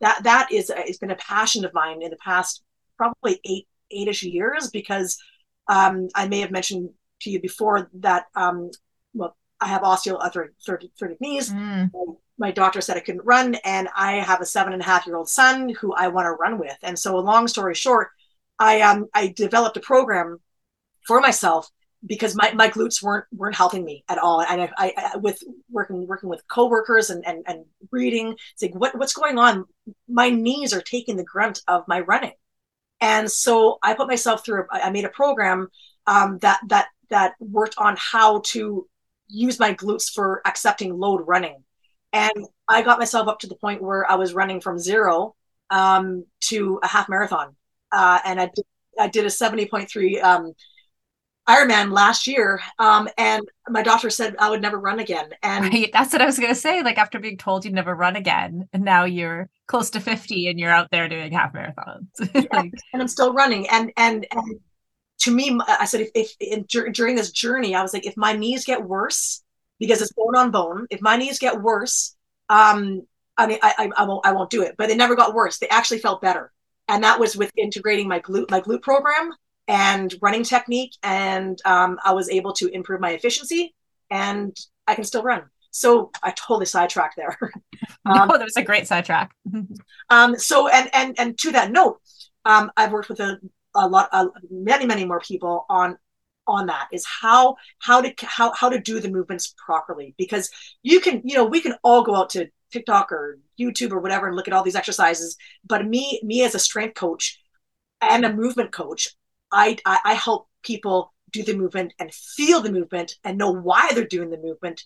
that that is has been a passion of mine in the past probably eight eight-ish years because um, I may have mentioned to you before that um, I have osteoarthritic knees. Mm. My doctor said I couldn't run, and I have a seven and a half year old son who I want to run with. And so, a long story short, I um I developed a program for myself because my, my glutes weren't weren't helping me at all. And I, I, I with working working with coworkers and and, and reading, saying what what's going on? My knees are taking the grunt of my running, and so I put myself through. I made a program um, that that that worked on how to use my glutes for accepting load running, and I got myself up to the point where I was running from zero um, to a half marathon, uh, and I did, I did a seventy point three. Um, Ironman last year, um, and my doctor said I would never run again. And right. that's what I was going to say. Like after being told you'd never run again, and now you're close to fifty, and you're out there doing half marathons. [laughs] like... and I'm still running. And and and to me, I said if, if in, during this journey, I was like, if my knees get worse because it's bone on bone, if my knees get worse, um, I mean, I, I, I won't I won't do it. But they never got worse. They actually felt better, and that was with integrating my glute my glute program and running technique. And um, i was able to improve my efficiency and i can still run. So i totally sidetracked there. [laughs] [laughs] Um, no, that was a great sidetrack. [laughs] um, so and and and to that note um, i've worked with a, a lot uh, many many more people on on that is how how to how, how to do the movements properly. Because you can you know we can all go out to tiktok or youtube or whatever and look at all these exercises. But me me as a strength coach and a movement coach I, I, I help people do the movement and feel the movement and know why they're doing the movement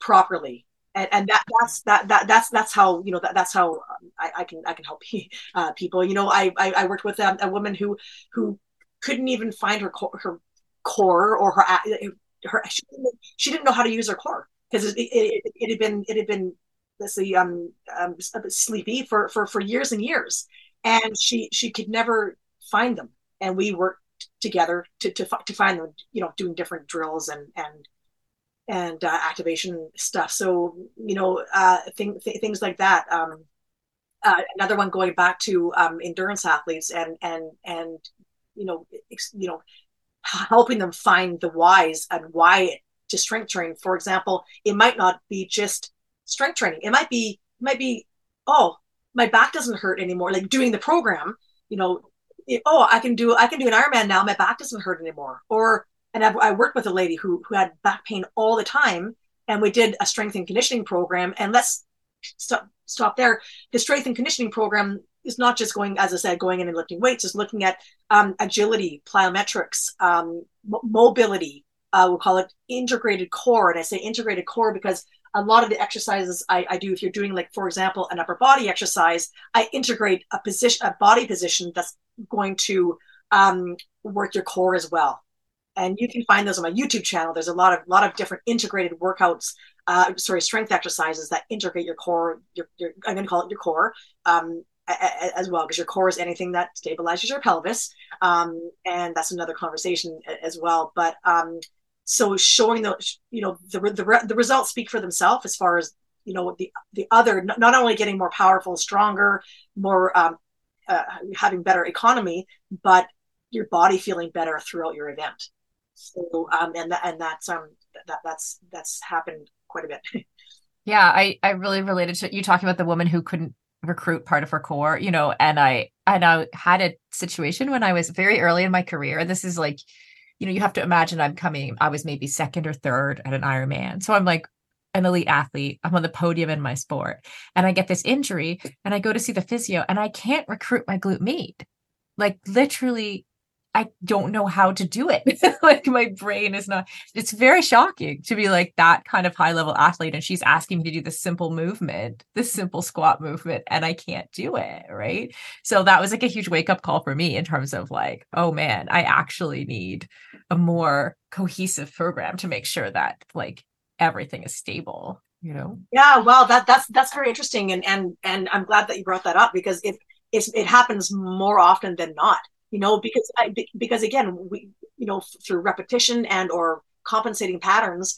properly and, and that that's that, that that's that's how you know that, that's how um, I, I can I can help [laughs] uh, people. You know I, I, I worked with um, a woman who who couldn't even find her core, her core or her her she didn't, she didn't know how to use her core. Because it, it, it, it, had been it had been let's say um, um sleepy for for for years and years. And she she could never find them. And we worked together to, to, to find them, you know, doing different drills and, and, and uh, activation stuff. So, you know, uh, th- th- things like that. Um, uh, another one going back to um, endurance athletes and, and, and, you know, ex- you know, helping them find the whys and why to strength training. For example, it might not be just strength training. It might be, it might be, oh, my back doesn't hurt anymore. Like doing the program, you know, oh, I can do I can do an Ironman now. My back doesn't hurt anymore. Or and I, I worked with a lady who who had back pain all the time, and we did a strength and conditioning program. And let's stop stop there. The strength and conditioning program is not just going, as I said, going in and lifting weights. It's looking at um, agility, plyometrics, um, m- mobility. Uh, we'll call it integrated core. And I say integrated core because a lot of the exercises I, I, do, if you're doing like, for example, an upper body exercise, I integrate a position, a body position that's going to um, work your core as well. And you can find those on my YouTube channel. There's a lot of lot of different integrated workouts, uh, sorry, strength exercises that integrate your core. Your, your I'm going to call it your core um, as well, because your core is anything that stabilizes your pelvis, um, and that's another conversation as well. But um, so showing the you know the the, the results speak for themselves as far as you know the the other not only getting more powerful, stronger, more um, uh, having better economy, but your body feeling better throughout your event. So um, and that and that's um that that's that's happened quite a bit. [laughs] yeah, I I really related to you talking about the woman who couldn't recruit part of her core, you know, and I and I had a situation when I was very early in my career. This is like, you know, you have to imagine I'm coming, I was maybe second or third at an Ironman. So I'm like an elite athlete. I'm on the podium in my sport. And I get this injury and I go to see the physio and I can't recruit my glute med. Like literally I don't know how to do it. [laughs] like my brain is not, it's very shocking to be like that kind of high level athlete. And she's asking me to do this simple movement, this simple squat movement, and I can't do it. Right. So that was like a huge wake up call for me in terms of like, oh man, I actually need a more cohesive program to make sure that like everything is stable you know yeah well that that's that's very interesting and and and i'm glad that you brought that up because it it's, it happens more often than not you know because I, because again we you know through repetition and or compensating patterns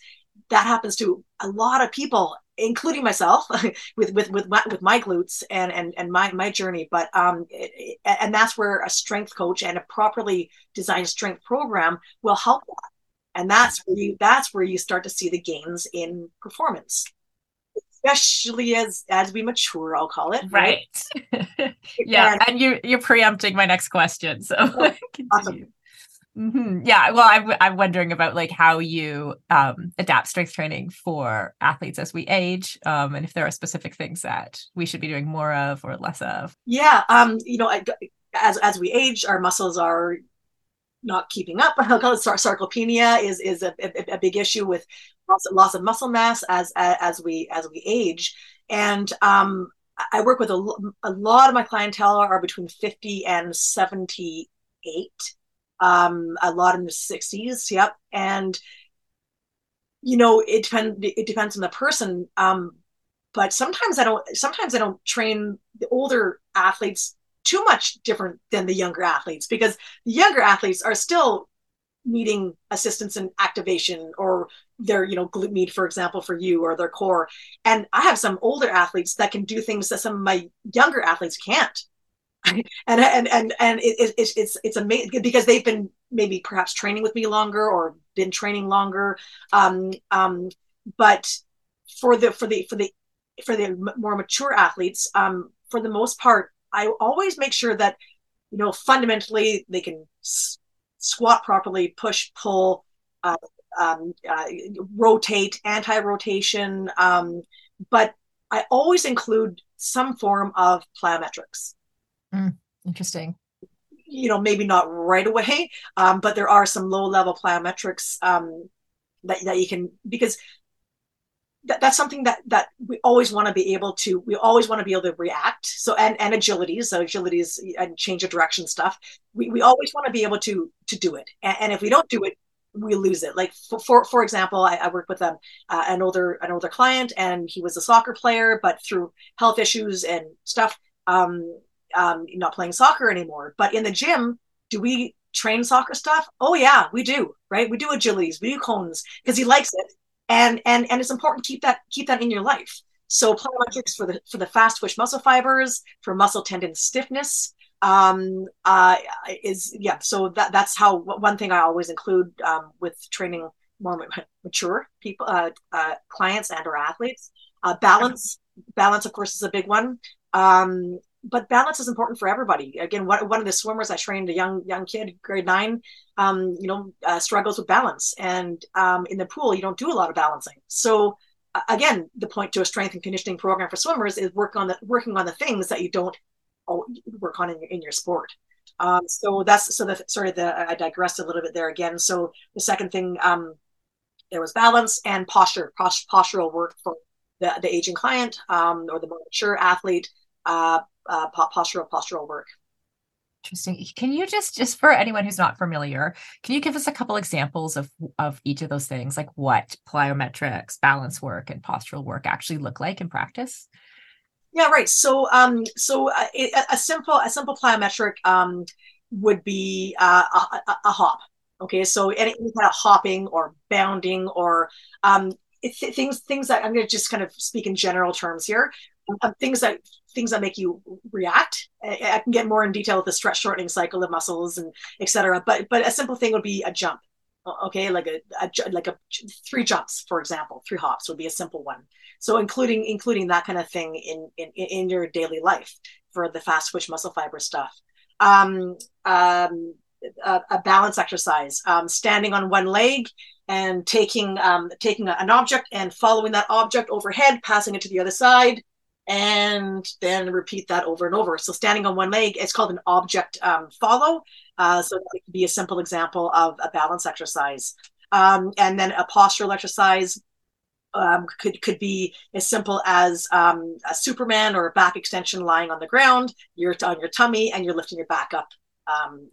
that happens to a lot of people including myself [laughs] with with with my, with my glutes and and and my my journey. But um it, and that's where a strength coach and a properly designed strength program will help that. And that's where you that's where you start to see the gains in performance especially as as we mature i'll call it right, right? [laughs] yeah and, and you you're preempting my next question so [laughs] awesome. Mm-hmm. Yeah, well, I'm I'm wondering about like how you um, adapt strength training for athletes as we age, um, and if there are specific things that we should be doing more of or less of. Yeah, um, you know, as as we age, our muscles are not keeping up. [laughs] I'll call it sar sarcopenia is is a, a, a big issue with loss, of muscle mass as as we as we age. And um, I work with a, a lot of my clientele are between 50 and 78. Um, a lot in the 60s. Yep. And you know, it depends. It depends on the person. Um, but sometimes I don't. Sometimes I don't train the older athletes too much different than the younger athletes because the younger athletes are still needing assistance in activation or their you know glute med for example for you or their core. And i have some older athletes that can do things that some of my younger athletes can't. [laughs] And and and and it, it, it's it's it's amazing because they've been maybe perhaps training with me longer or been training longer. Um um but for the for the for the for the more mature athletes um for the most part I always make sure that, you know, fundamentally they can squat properly, push, pull, uh, um, uh, rotate, anti-rotation. Um, but I always include some form of plyometrics. Mm, interesting. You know, maybe not right away, um, but there are some low-level plyometrics um, that that you can because that, that's something that that we always want to be able to we always want to be able to react. So and and agilities so agility is and change of direction stuff. We, we always want to be able to to do it. And, and if we don't do it we lose it. Like for for, for example i, I worked with um, uh, an older an older client and he was a soccer player but through health issues and stuff um, um not playing soccer anymore. But in the gym do we train soccer stuff? Oh yeah we do right? We do agilities we do cones because he likes it and and and it's important to keep that keep that in your life. So plyometrics for the for the fast twitch muscle fibers for muscle tendon stiffness um uh is yeah so that that's how one thing i always include um, with training more [laughs] mature people uh, uh clients and or athletes uh balance. Balance of course is a big one. Um but balance is important for everybody. Again, one, one of the swimmers I trained, a young young kid, grade nine, um, you know, uh, struggles with balance, and um, in the pool, you don't do a lot of balancing. So, again, the point to a strength and conditioning program for swimmers is work on the working on the things that you don't work on in your, in your sport. Um, so that's so the sort of the I digressed a little bit there again. So the second thing, um, there was balance and posture, postural work for the, the aging client um, or the more mature athlete. Uh, uh, postural postural work. Interesting. Can you just just for anyone who's not familiar, can you give us a couple examples of of each of those things, like what plyometrics, balance work, and postural work actually look like in practice? Yeah, right. So, um, so uh, a, a simple a simple plyometric um, would be uh, a, a, hop. Okay, so any, any, kind of hopping or bounding or um, th- things things that I'm going to just kind of speak in general terms here. Um, things that things that make you react. I, I, can get more in detail with the stretch shortening cycle of muscles and etc. But but a simple thing would be a jump. Okay, like a, a like a three jumps, for example, three hops would be a simple one. So including including that kind of thing in in, in your daily life for the fast twitch muscle fiber stuff. Um, um, a, a balance exercise, um, standing on one leg and taking um, taking an object and following that object overhead, passing it to the other side, and then repeat that over and over. So standing on one leg, it's called an object um, follow. Uh, so that could be a simple example of a balance exercise. Um, and then a postural exercise um, could could be as simple as um, a Superman or a back extension lying on the ground. You're on your tummy and you're lifting your back up. Um,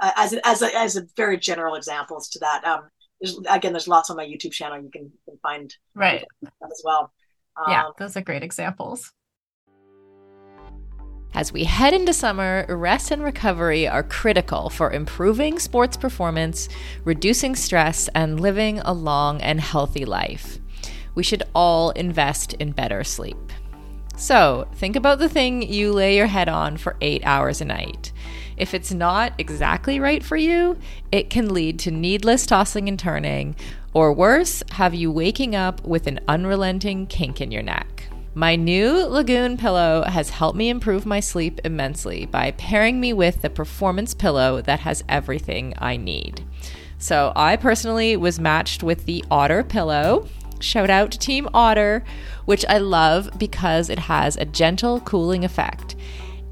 uh, as a, as a, as a very general examples to that. Um, there's, again, there's lots on my YouTube channel you can, can find right as well. Yeah, um, those are great examples. As we head into summer, rest and recovery are critical for improving sports performance, reducing stress, and living a long and healthy life we should all invest in better sleep. So, think about the thing you lay your head on for eight hours a night. If it's not exactly right for you, it can lead to needless tossing and turning, or worse, have you waking up with an unrelenting kink in your neck. My new Lagoon pillow has helped me improve my sleep immensely by pairing me with the performance pillow that has everything I need. So, I personally was matched with the Otter pillow, Shout out to Team Otter, which I love because it has a gentle cooling effect.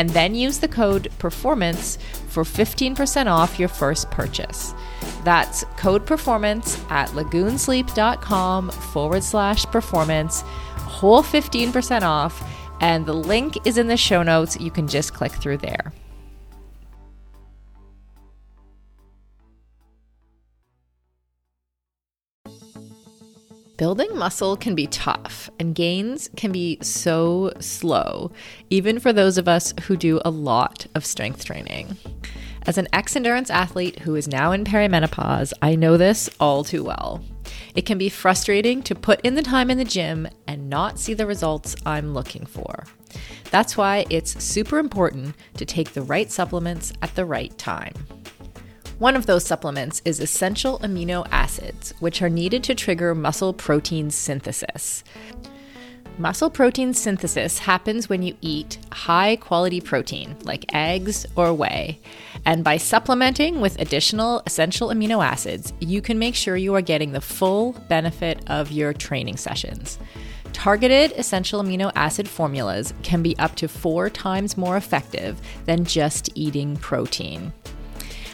And then use the code PERFORMANCE for 15% off your first purchase. That's code PERFORMANCE at lagoonsleep.com forward slash performance, whole 15% off. And the link is in the show notes. You can just click through there. Building muscle can be tough, and gains can be so slow, even for those of us who do a lot of strength training. As an ex endurance athlete who is now in perimenopause, I know this all too well. It can be frustrating to put in the time in the gym and not see the results I'm looking for. That's why it's super important to take the right supplements at the right time. One of those supplements is essential amino acids, which are needed to trigger muscle protein synthesis. Muscle protein synthesis happens when you eat high quality protein, like eggs or whey. And by supplementing with additional essential amino acids, you can make sure you are getting the full benefit of your training sessions. Targeted essential amino acid formulas can be up to four times more effective than just eating protein.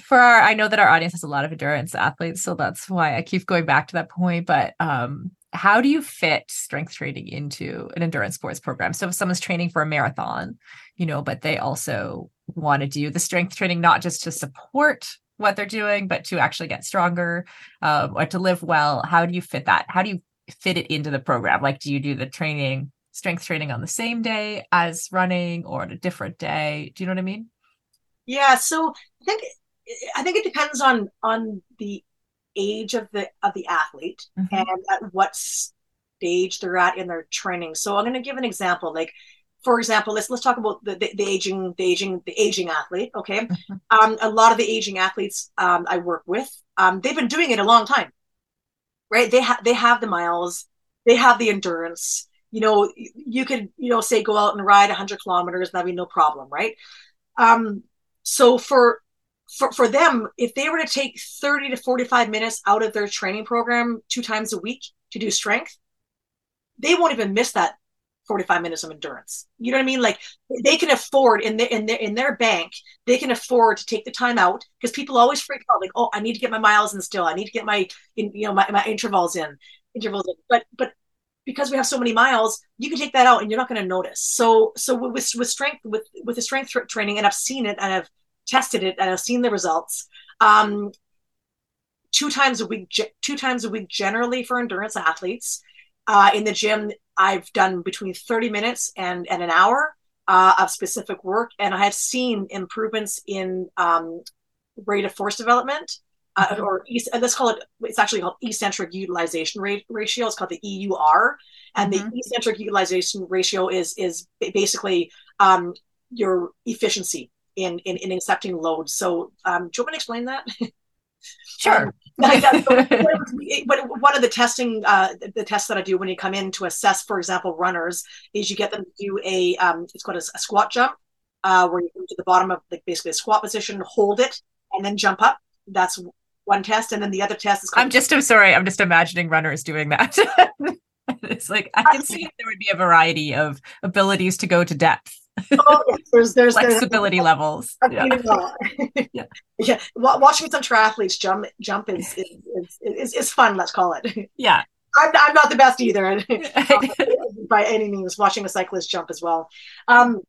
for our i know that our audience has a lot of endurance athletes so that's why i keep going back to that point but um how do you fit strength training into an endurance sports program? So if someone's training for a marathon you know but they also want to do the strength training not just to support what they're doing but to actually get stronger um, or to live well how do you fit that? How do you fit it into the program? Like do you do the training strength training on the same day as running or on a different day? Do you know what i mean? Yeah so i think I think it depends on on the age of the of the athlete mm-hmm. and at what stage they're at in their training. So I'm going to give an example. Like, for example, let's let's talk about the, the, the aging the aging the aging athlete. Okay, mm-hmm. um, a lot of the aging athletes um, I work with, um, they've been doing it a long time, right? They have they have the miles, they have the endurance. You know, you could you know say go out and ride 100 kilometers, that'd be no problem, right? Um, so for for, for them, if they were to take 30 to 45 minutes out of their training program two times a week to do strength, they won't even miss that 45 minutes of endurance. You know what I mean? Like they can afford in their in their in their bank, they can afford to take the time out because people always freak out like, oh, I need to get my miles in still. I need to get my in, you know my, my intervals in intervals in. But but because we have so many miles, you can take that out and you're not going to notice. So so with with strength with with the strength training, and I've seen it and I've tested it and I've seen the results. Um, two times a week, two times a week generally for endurance athletes. Uh, in the gym, I've done between 30 minutes and, and an hour uh, of specific work, and I have seen improvements in um, rate of force development. Uh, or let's call it it's actually called eccentric utilization rate ratio it's called the eur and mm-hmm. the eccentric utilization ratio is is basically um, your efficiency in in, in accepting loads. So, um, do you want me to explain that? [laughs] Sure. um, [laughs] one of the testing, uh, the tests that I do when you come in to assess, for example, runners, is you get them to do a, um, it's called a, a squat jump, uh, where you come to the bottom of like basically a squat position, hold it, and then jump up. That's one test, and then the other test is. I'm just, I'm sorry, I'm just imagining runners doing that. [laughs] it's like I can see there would be a variety of abilities to go to depth oh, yes. there's there's flexibility there's, level. [laughs] Yeah. yeah. yeah. Watching some triathletes jump jump is is, is is fun. Let's call it. Yeah. I'm, I'm not the best either [laughs] [laughs] by any means. Watching a cyclist jump as well. Um,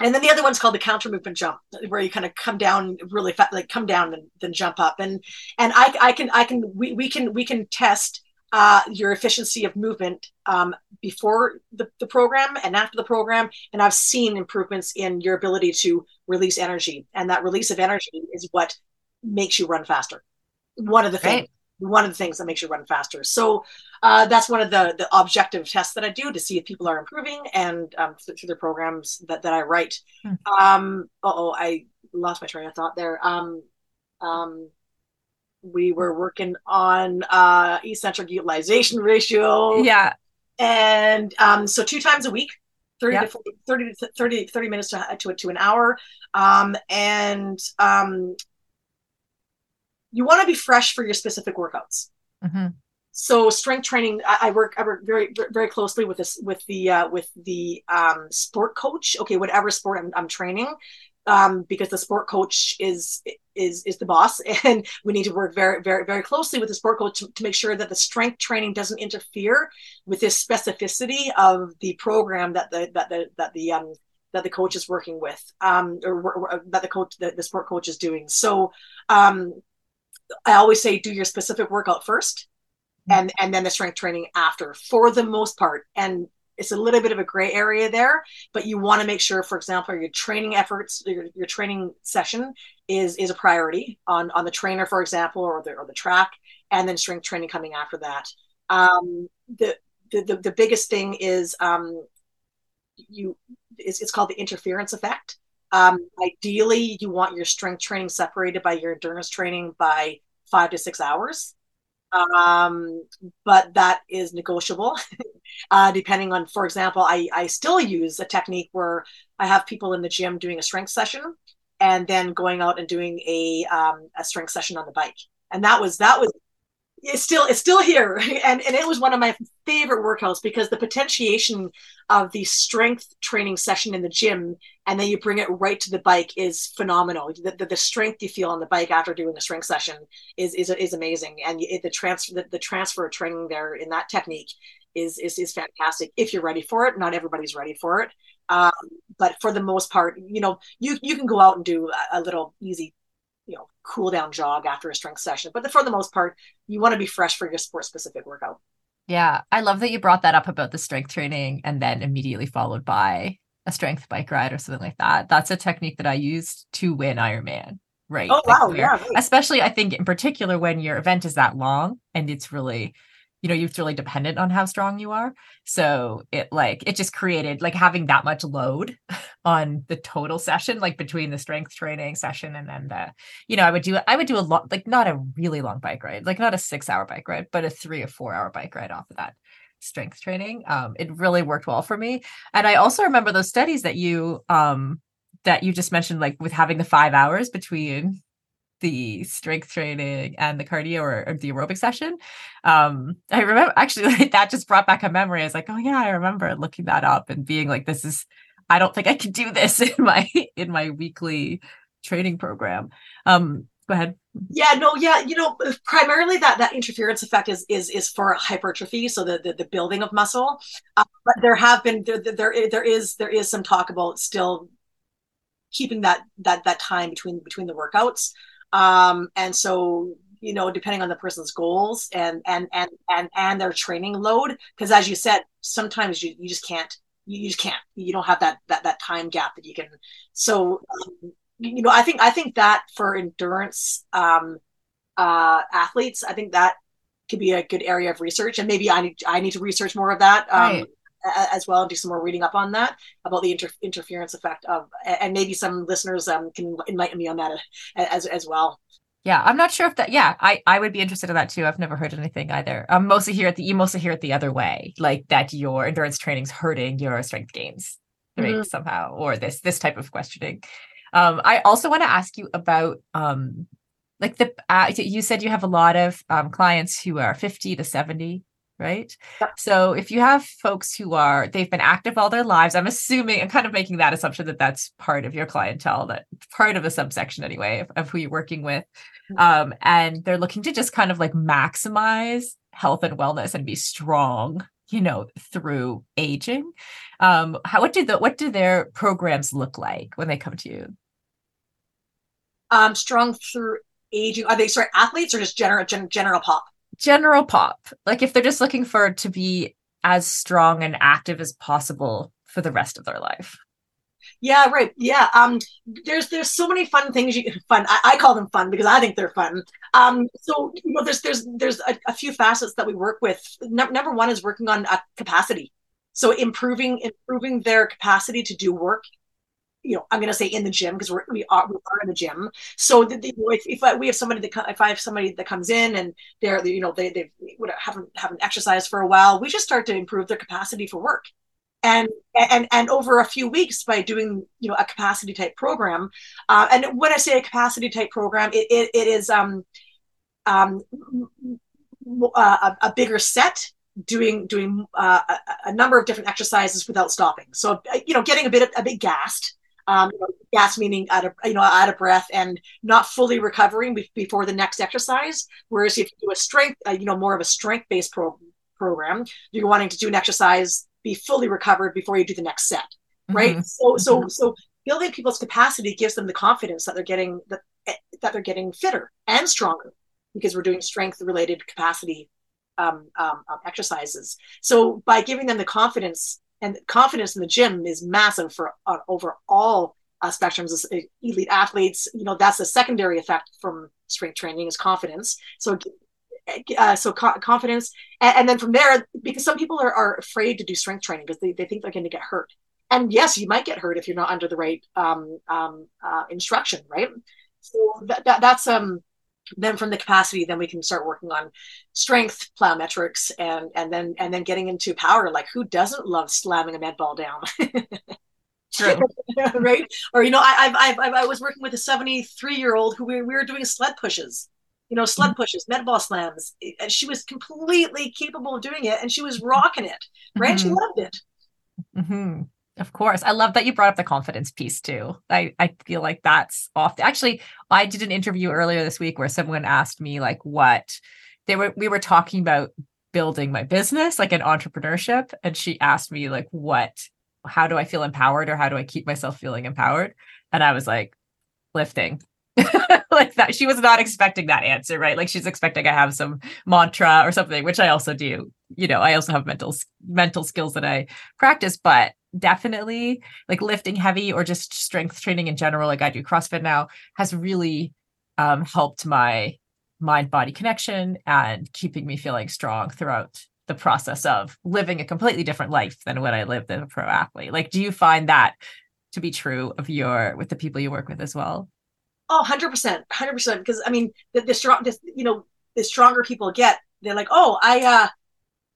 and then the other one's called the counter movement jump where you kind of come down really fast like come down and then jump up and and i i can i can we, we can we can test uh, your efficiency of movement um, before the, the program and after the program and i've seen improvements in your ability to release energy and that release of energy is what makes you run faster one of the things right one of the things that makes you run faster. So uh, that's one of the the objective tests that I do to see if people are improving and um, through, through the programs that, that I write. Hmm. Um, oh, I lost my train of thought there. Um, um, we were working on uh, eccentric utilization ratio. Yeah. And um, so two times a week, 30 yep. to 40, 30 to 30, 30 minutes to, to, to an hour. Um, and um, you want to be fresh for your specific workouts. Mm-hmm. So strength training, I, I, work I work very very closely with this with the uh, with the um, sport coach. Okay, whatever sport I'm, I'm training, um, because the sport coach is is is the boss, [laughs] and we need to work very very very closely with the sport coach to, to make sure that the strength training doesn't interfere with this specificity of the program that the that the that the um, that the coach is working with um, or, or, that the coach the, the sport coach is doing. So um, I always say do your specific workout first mm-hmm. and and then the strength training after for the most part and it's a little bit of a gray area there but you want to make sure for example your training efforts your, your training session is is a priority on on the trainer for example or the or the track and then strength training coming after that. Um the the, the, the biggest thing is um you it's, it's called the interference effect. Um, ideally, you want your strength training separated by your endurance training by five to six hours. Um, but that is negotiable [laughs] uh, depending on, for example, I, I still use a technique where I have people in the gym doing a strength session and then going out and doing a, um, a strength session on the bike. And that was, that was it's still it's still here. [laughs] And and it was one of my favorite workouts because the potentiation of the strength training session in the gym and then you bring it right to the bike is phenomenal. The, the, the strength you feel on the bike after doing a strength session is is, is amazing. And it, the transfer the, the transfer of training there in that technique is, is is fantastic if you're ready for it. Not everybody's ready for it. Um, but for the most part you know you you can go out and do a, a little easy you know cool down jog after a strength session. But for the most part you want to be fresh for your sport specific workout. Yeah. I love that you brought that up about the strength training and then immediately followed by a strength bike ride or something like that. That's a technique that i used to win ironman right? Oh wow. yeah right. especially i think in particular when your event is that long and it's really you know you're really dependent on how strong you are. So it like it just created like having that much load [laughs] on the total session like between the strength training session and then the you know i would do i would do a lot like not a really long bike ride like not a six hour bike ride but a three or four hour bike ride off of that strength training. Um it really worked well for me. And i also remember those studies that you um that you just mentioned like with having the five hours between the strength training and the cardio or, or the aerobic session. Um, I remember actually like, [laughs] that just brought back a memory. I was like, oh yeah, I remember looking that up and being like, this is, I don't think I can do this [laughs] in my in my weekly training program. Um, go ahead. Yeah, no, yeah, you know, primarily that that interference effect is is is for hypertrophy, so the the, the building of muscle. Uh, but there have been there, there there is there is some talk about still keeping that that that time between between the workouts um, and so you know depending on the person's goals and and and and and their training load because as you said sometimes you, you just can't you, just can't you don't have that that that time gap that you can so um, you know i think i think that for endurance um uh athletes i think that could be a good area of research and maybe i need i need to research more of that um right as well and do some more reading up on that about the inter- interference effect of and maybe some listeners um, can enlighten me on that uh, as as well. Yeah i'm not sure if that yeah i i would be interested in that too. I've never heard anything either. I'm mostly here at the you mostly hear it the other way like that your endurance training's hurting your strength gains right mm-hmm. somehow or this this type of questioning. Um i also want to ask you about um like the uh, you said you have a lot of um, clients who are 50 to 70 right? Yep. So if you have folks who are they've been active all their lives, I'm assuming I'm kind of making that assumption that that's part of your clientele, that part of a subsection anyway of, of who you're working with, mm-hmm. um, and they're looking to just kind of like maximize health and wellness and be strong you know through aging um how what do the what do their programs look like when they come to you um strong through aging are they sorry athletes or just general gen, general pop general pop like if they're just looking for to be as strong and active as possible for the rest of their life yeah, right. Yeah. Um, there's there's so many fun things you fun. I, I call them fun because I think they're fun. Um, so you know, there's there's there's a, a few facets that we work with. No, number one is working on uh, capacity. So improving improving their capacity to do work. You know, I'm going to say in the gym because we are we are in the gym. So the, the, if, if I, we have somebody that if I have somebody that comes in and they're you know they they haven't haven't exercised for a while, we just start to improve their capacity for work and and and over a few weeks by doing you know a capacity type program uh, and when i say a capacity type program it, it, it is um, um, uh, a, a, bigger set doing doing uh, a, a, number of different exercises without stopping so you know getting a bit a bit gassed um, you know, gas meaning out of you know out of breath and not fully recovering before the next exercise whereas if you do a strength uh, you know more of a strength based pro- program you're wanting to do an exercise be fully recovered before you do the next set right mm-hmm. so so mm-hmm. so building people's capacity gives them the confidence that they're getting that that they're getting fitter and stronger because we're doing strength related capacity um, um, um, exercises so by giving them the confidence and confidence in the gym is massive for uh, over all uh, spectrums of uh, elite athletes. You know that's a secondary effect from strength training is confidence. So uh, so co- confidence. And, and, then from there because some people are, are afraid to do strength training because they, they think they're going to get hurt. And yes you might get hurt if you're not under the right um, um, uh, instruction right? So that, that, that's um then from the capacity then we can start working on strength plyometrics and and then and then getting into power like who doesn't love slamming a med ball down True. [laughs] right or you know I, I've, I've i was working with a 73 year old who we, we were doing sled pushes you know, sled mm-hmm. pushes, med ball slams. And she was completely capable of doing it and she was rocking it, right? Mm-hmm. She loved it. Mm-hmm. Of course. I love that you brought up the confidence piece too. I, I feel like that's off. Actually, I did an interview earlier this week where someone asked me like what they were we were talking about building my business, like an entrepreneurship. And she asked me like what how do I feel empowered or how do I keep myself feeling empowered? And I was like, lifting. [laughs] like that. She was not expecting that answer, right? Like she's expecting I have some mantra or something, which I also do. You know, I also have mental mental skills that I practice, but definitely like lifting heavy or just strength training in general, like I do CrossFit now, has really um, helped my mind body connection and keeping me feeling strong throughout the process of living a completely different life than what I lived as a pro athlete. Like, do you find that to be true of your with the people you work with as well? Oh, 100%, 100%. Because I mean, the, the strong, you know, the stronger people get, they're like, oh, I, uh,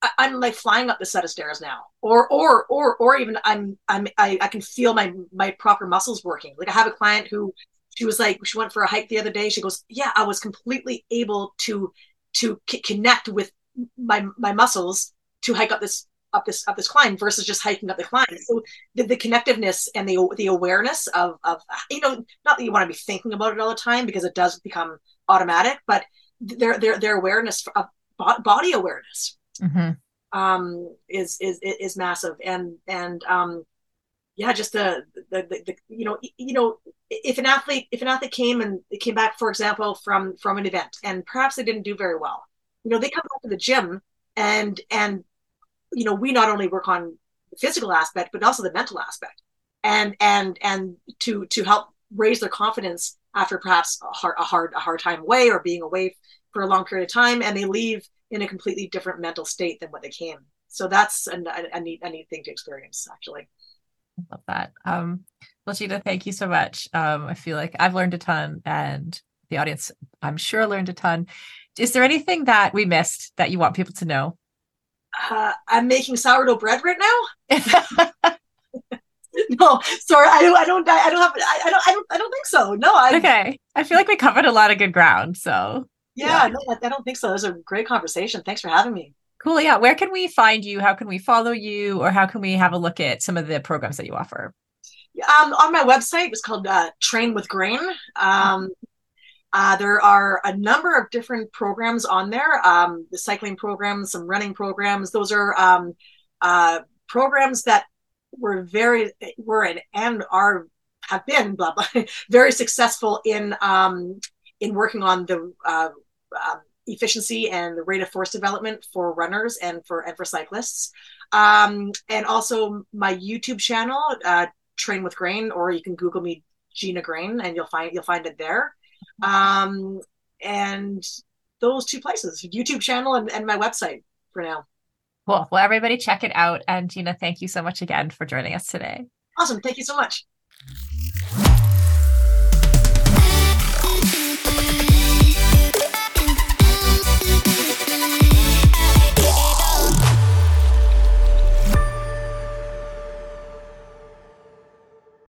I, am like flying up the set of stairs now, or, or, or, or even I'm, I'm, I, I can feel my, my proper muscles working. Like I have a client who, she was like, she went for a hike the other day. She goes, yeah, I was completely able to, to c- connect with my, my muscles to hike up this up this up this climb versus just hiking up the climb. So the, the connectiveness and the the awareness of of you know not that you want to be thinking about it all the time because it does become automatic, but their their their awareness of body awareness mm-hmm. um, is is is massive and and um, yeah, just the, the, the, the, you know you know if an athlete if an athlete came and came back for example from from an event and perhaps they didn't do very well, you know they come back to the gym and and you know we not only work on the physical aspect but also the mental aspect and and and to to help raise their confidence after perhaps a hard a hard a hard time away or being away for a long period of time and they leave in a completely different mental state than what they came so that's a, a, neat a neat thing to experience actually I love that um well Gina thank you so much um i feel like i've learned a ton and the audience i'm sure learned a ton is there anything that we missed that you want people to know uh, I'm making sourdough bread right now. [laughs] [laughs] no, sorry, I don't, I don't, I don't have, I, I don't, I don't, I don't think so. No, I. Okay, I feel like we covered a lot of good ground. So yeah, yeah. no, I don't think so. It was a great conversation. Thanks for having me. Cool. Yeah. Where can we find you? How can we follow you? Or how can we have a look at some of the programs that you offer? Um, on my website, it's called uh, Train with Grain. Um, Uh, there are a number of different programs on there. Um, the cycling programs, some running programs. Those are um, uh, programs that were very were and, and are have been blah blah [laughs] very successful in um, in working on the uh, um, efficiency and the rate of force development for runners and for and for cyclists. Um, and also my YouTube channel, uh, Train with Grain, or you can Google me Gina Grain, and you'll find you'll find it there. Um, and those two places, YouTube channel and, and my website for now. Cool. Well, everybody check it out. And Gina, thank you so much again for joining us today. Awesome. Thank you so much.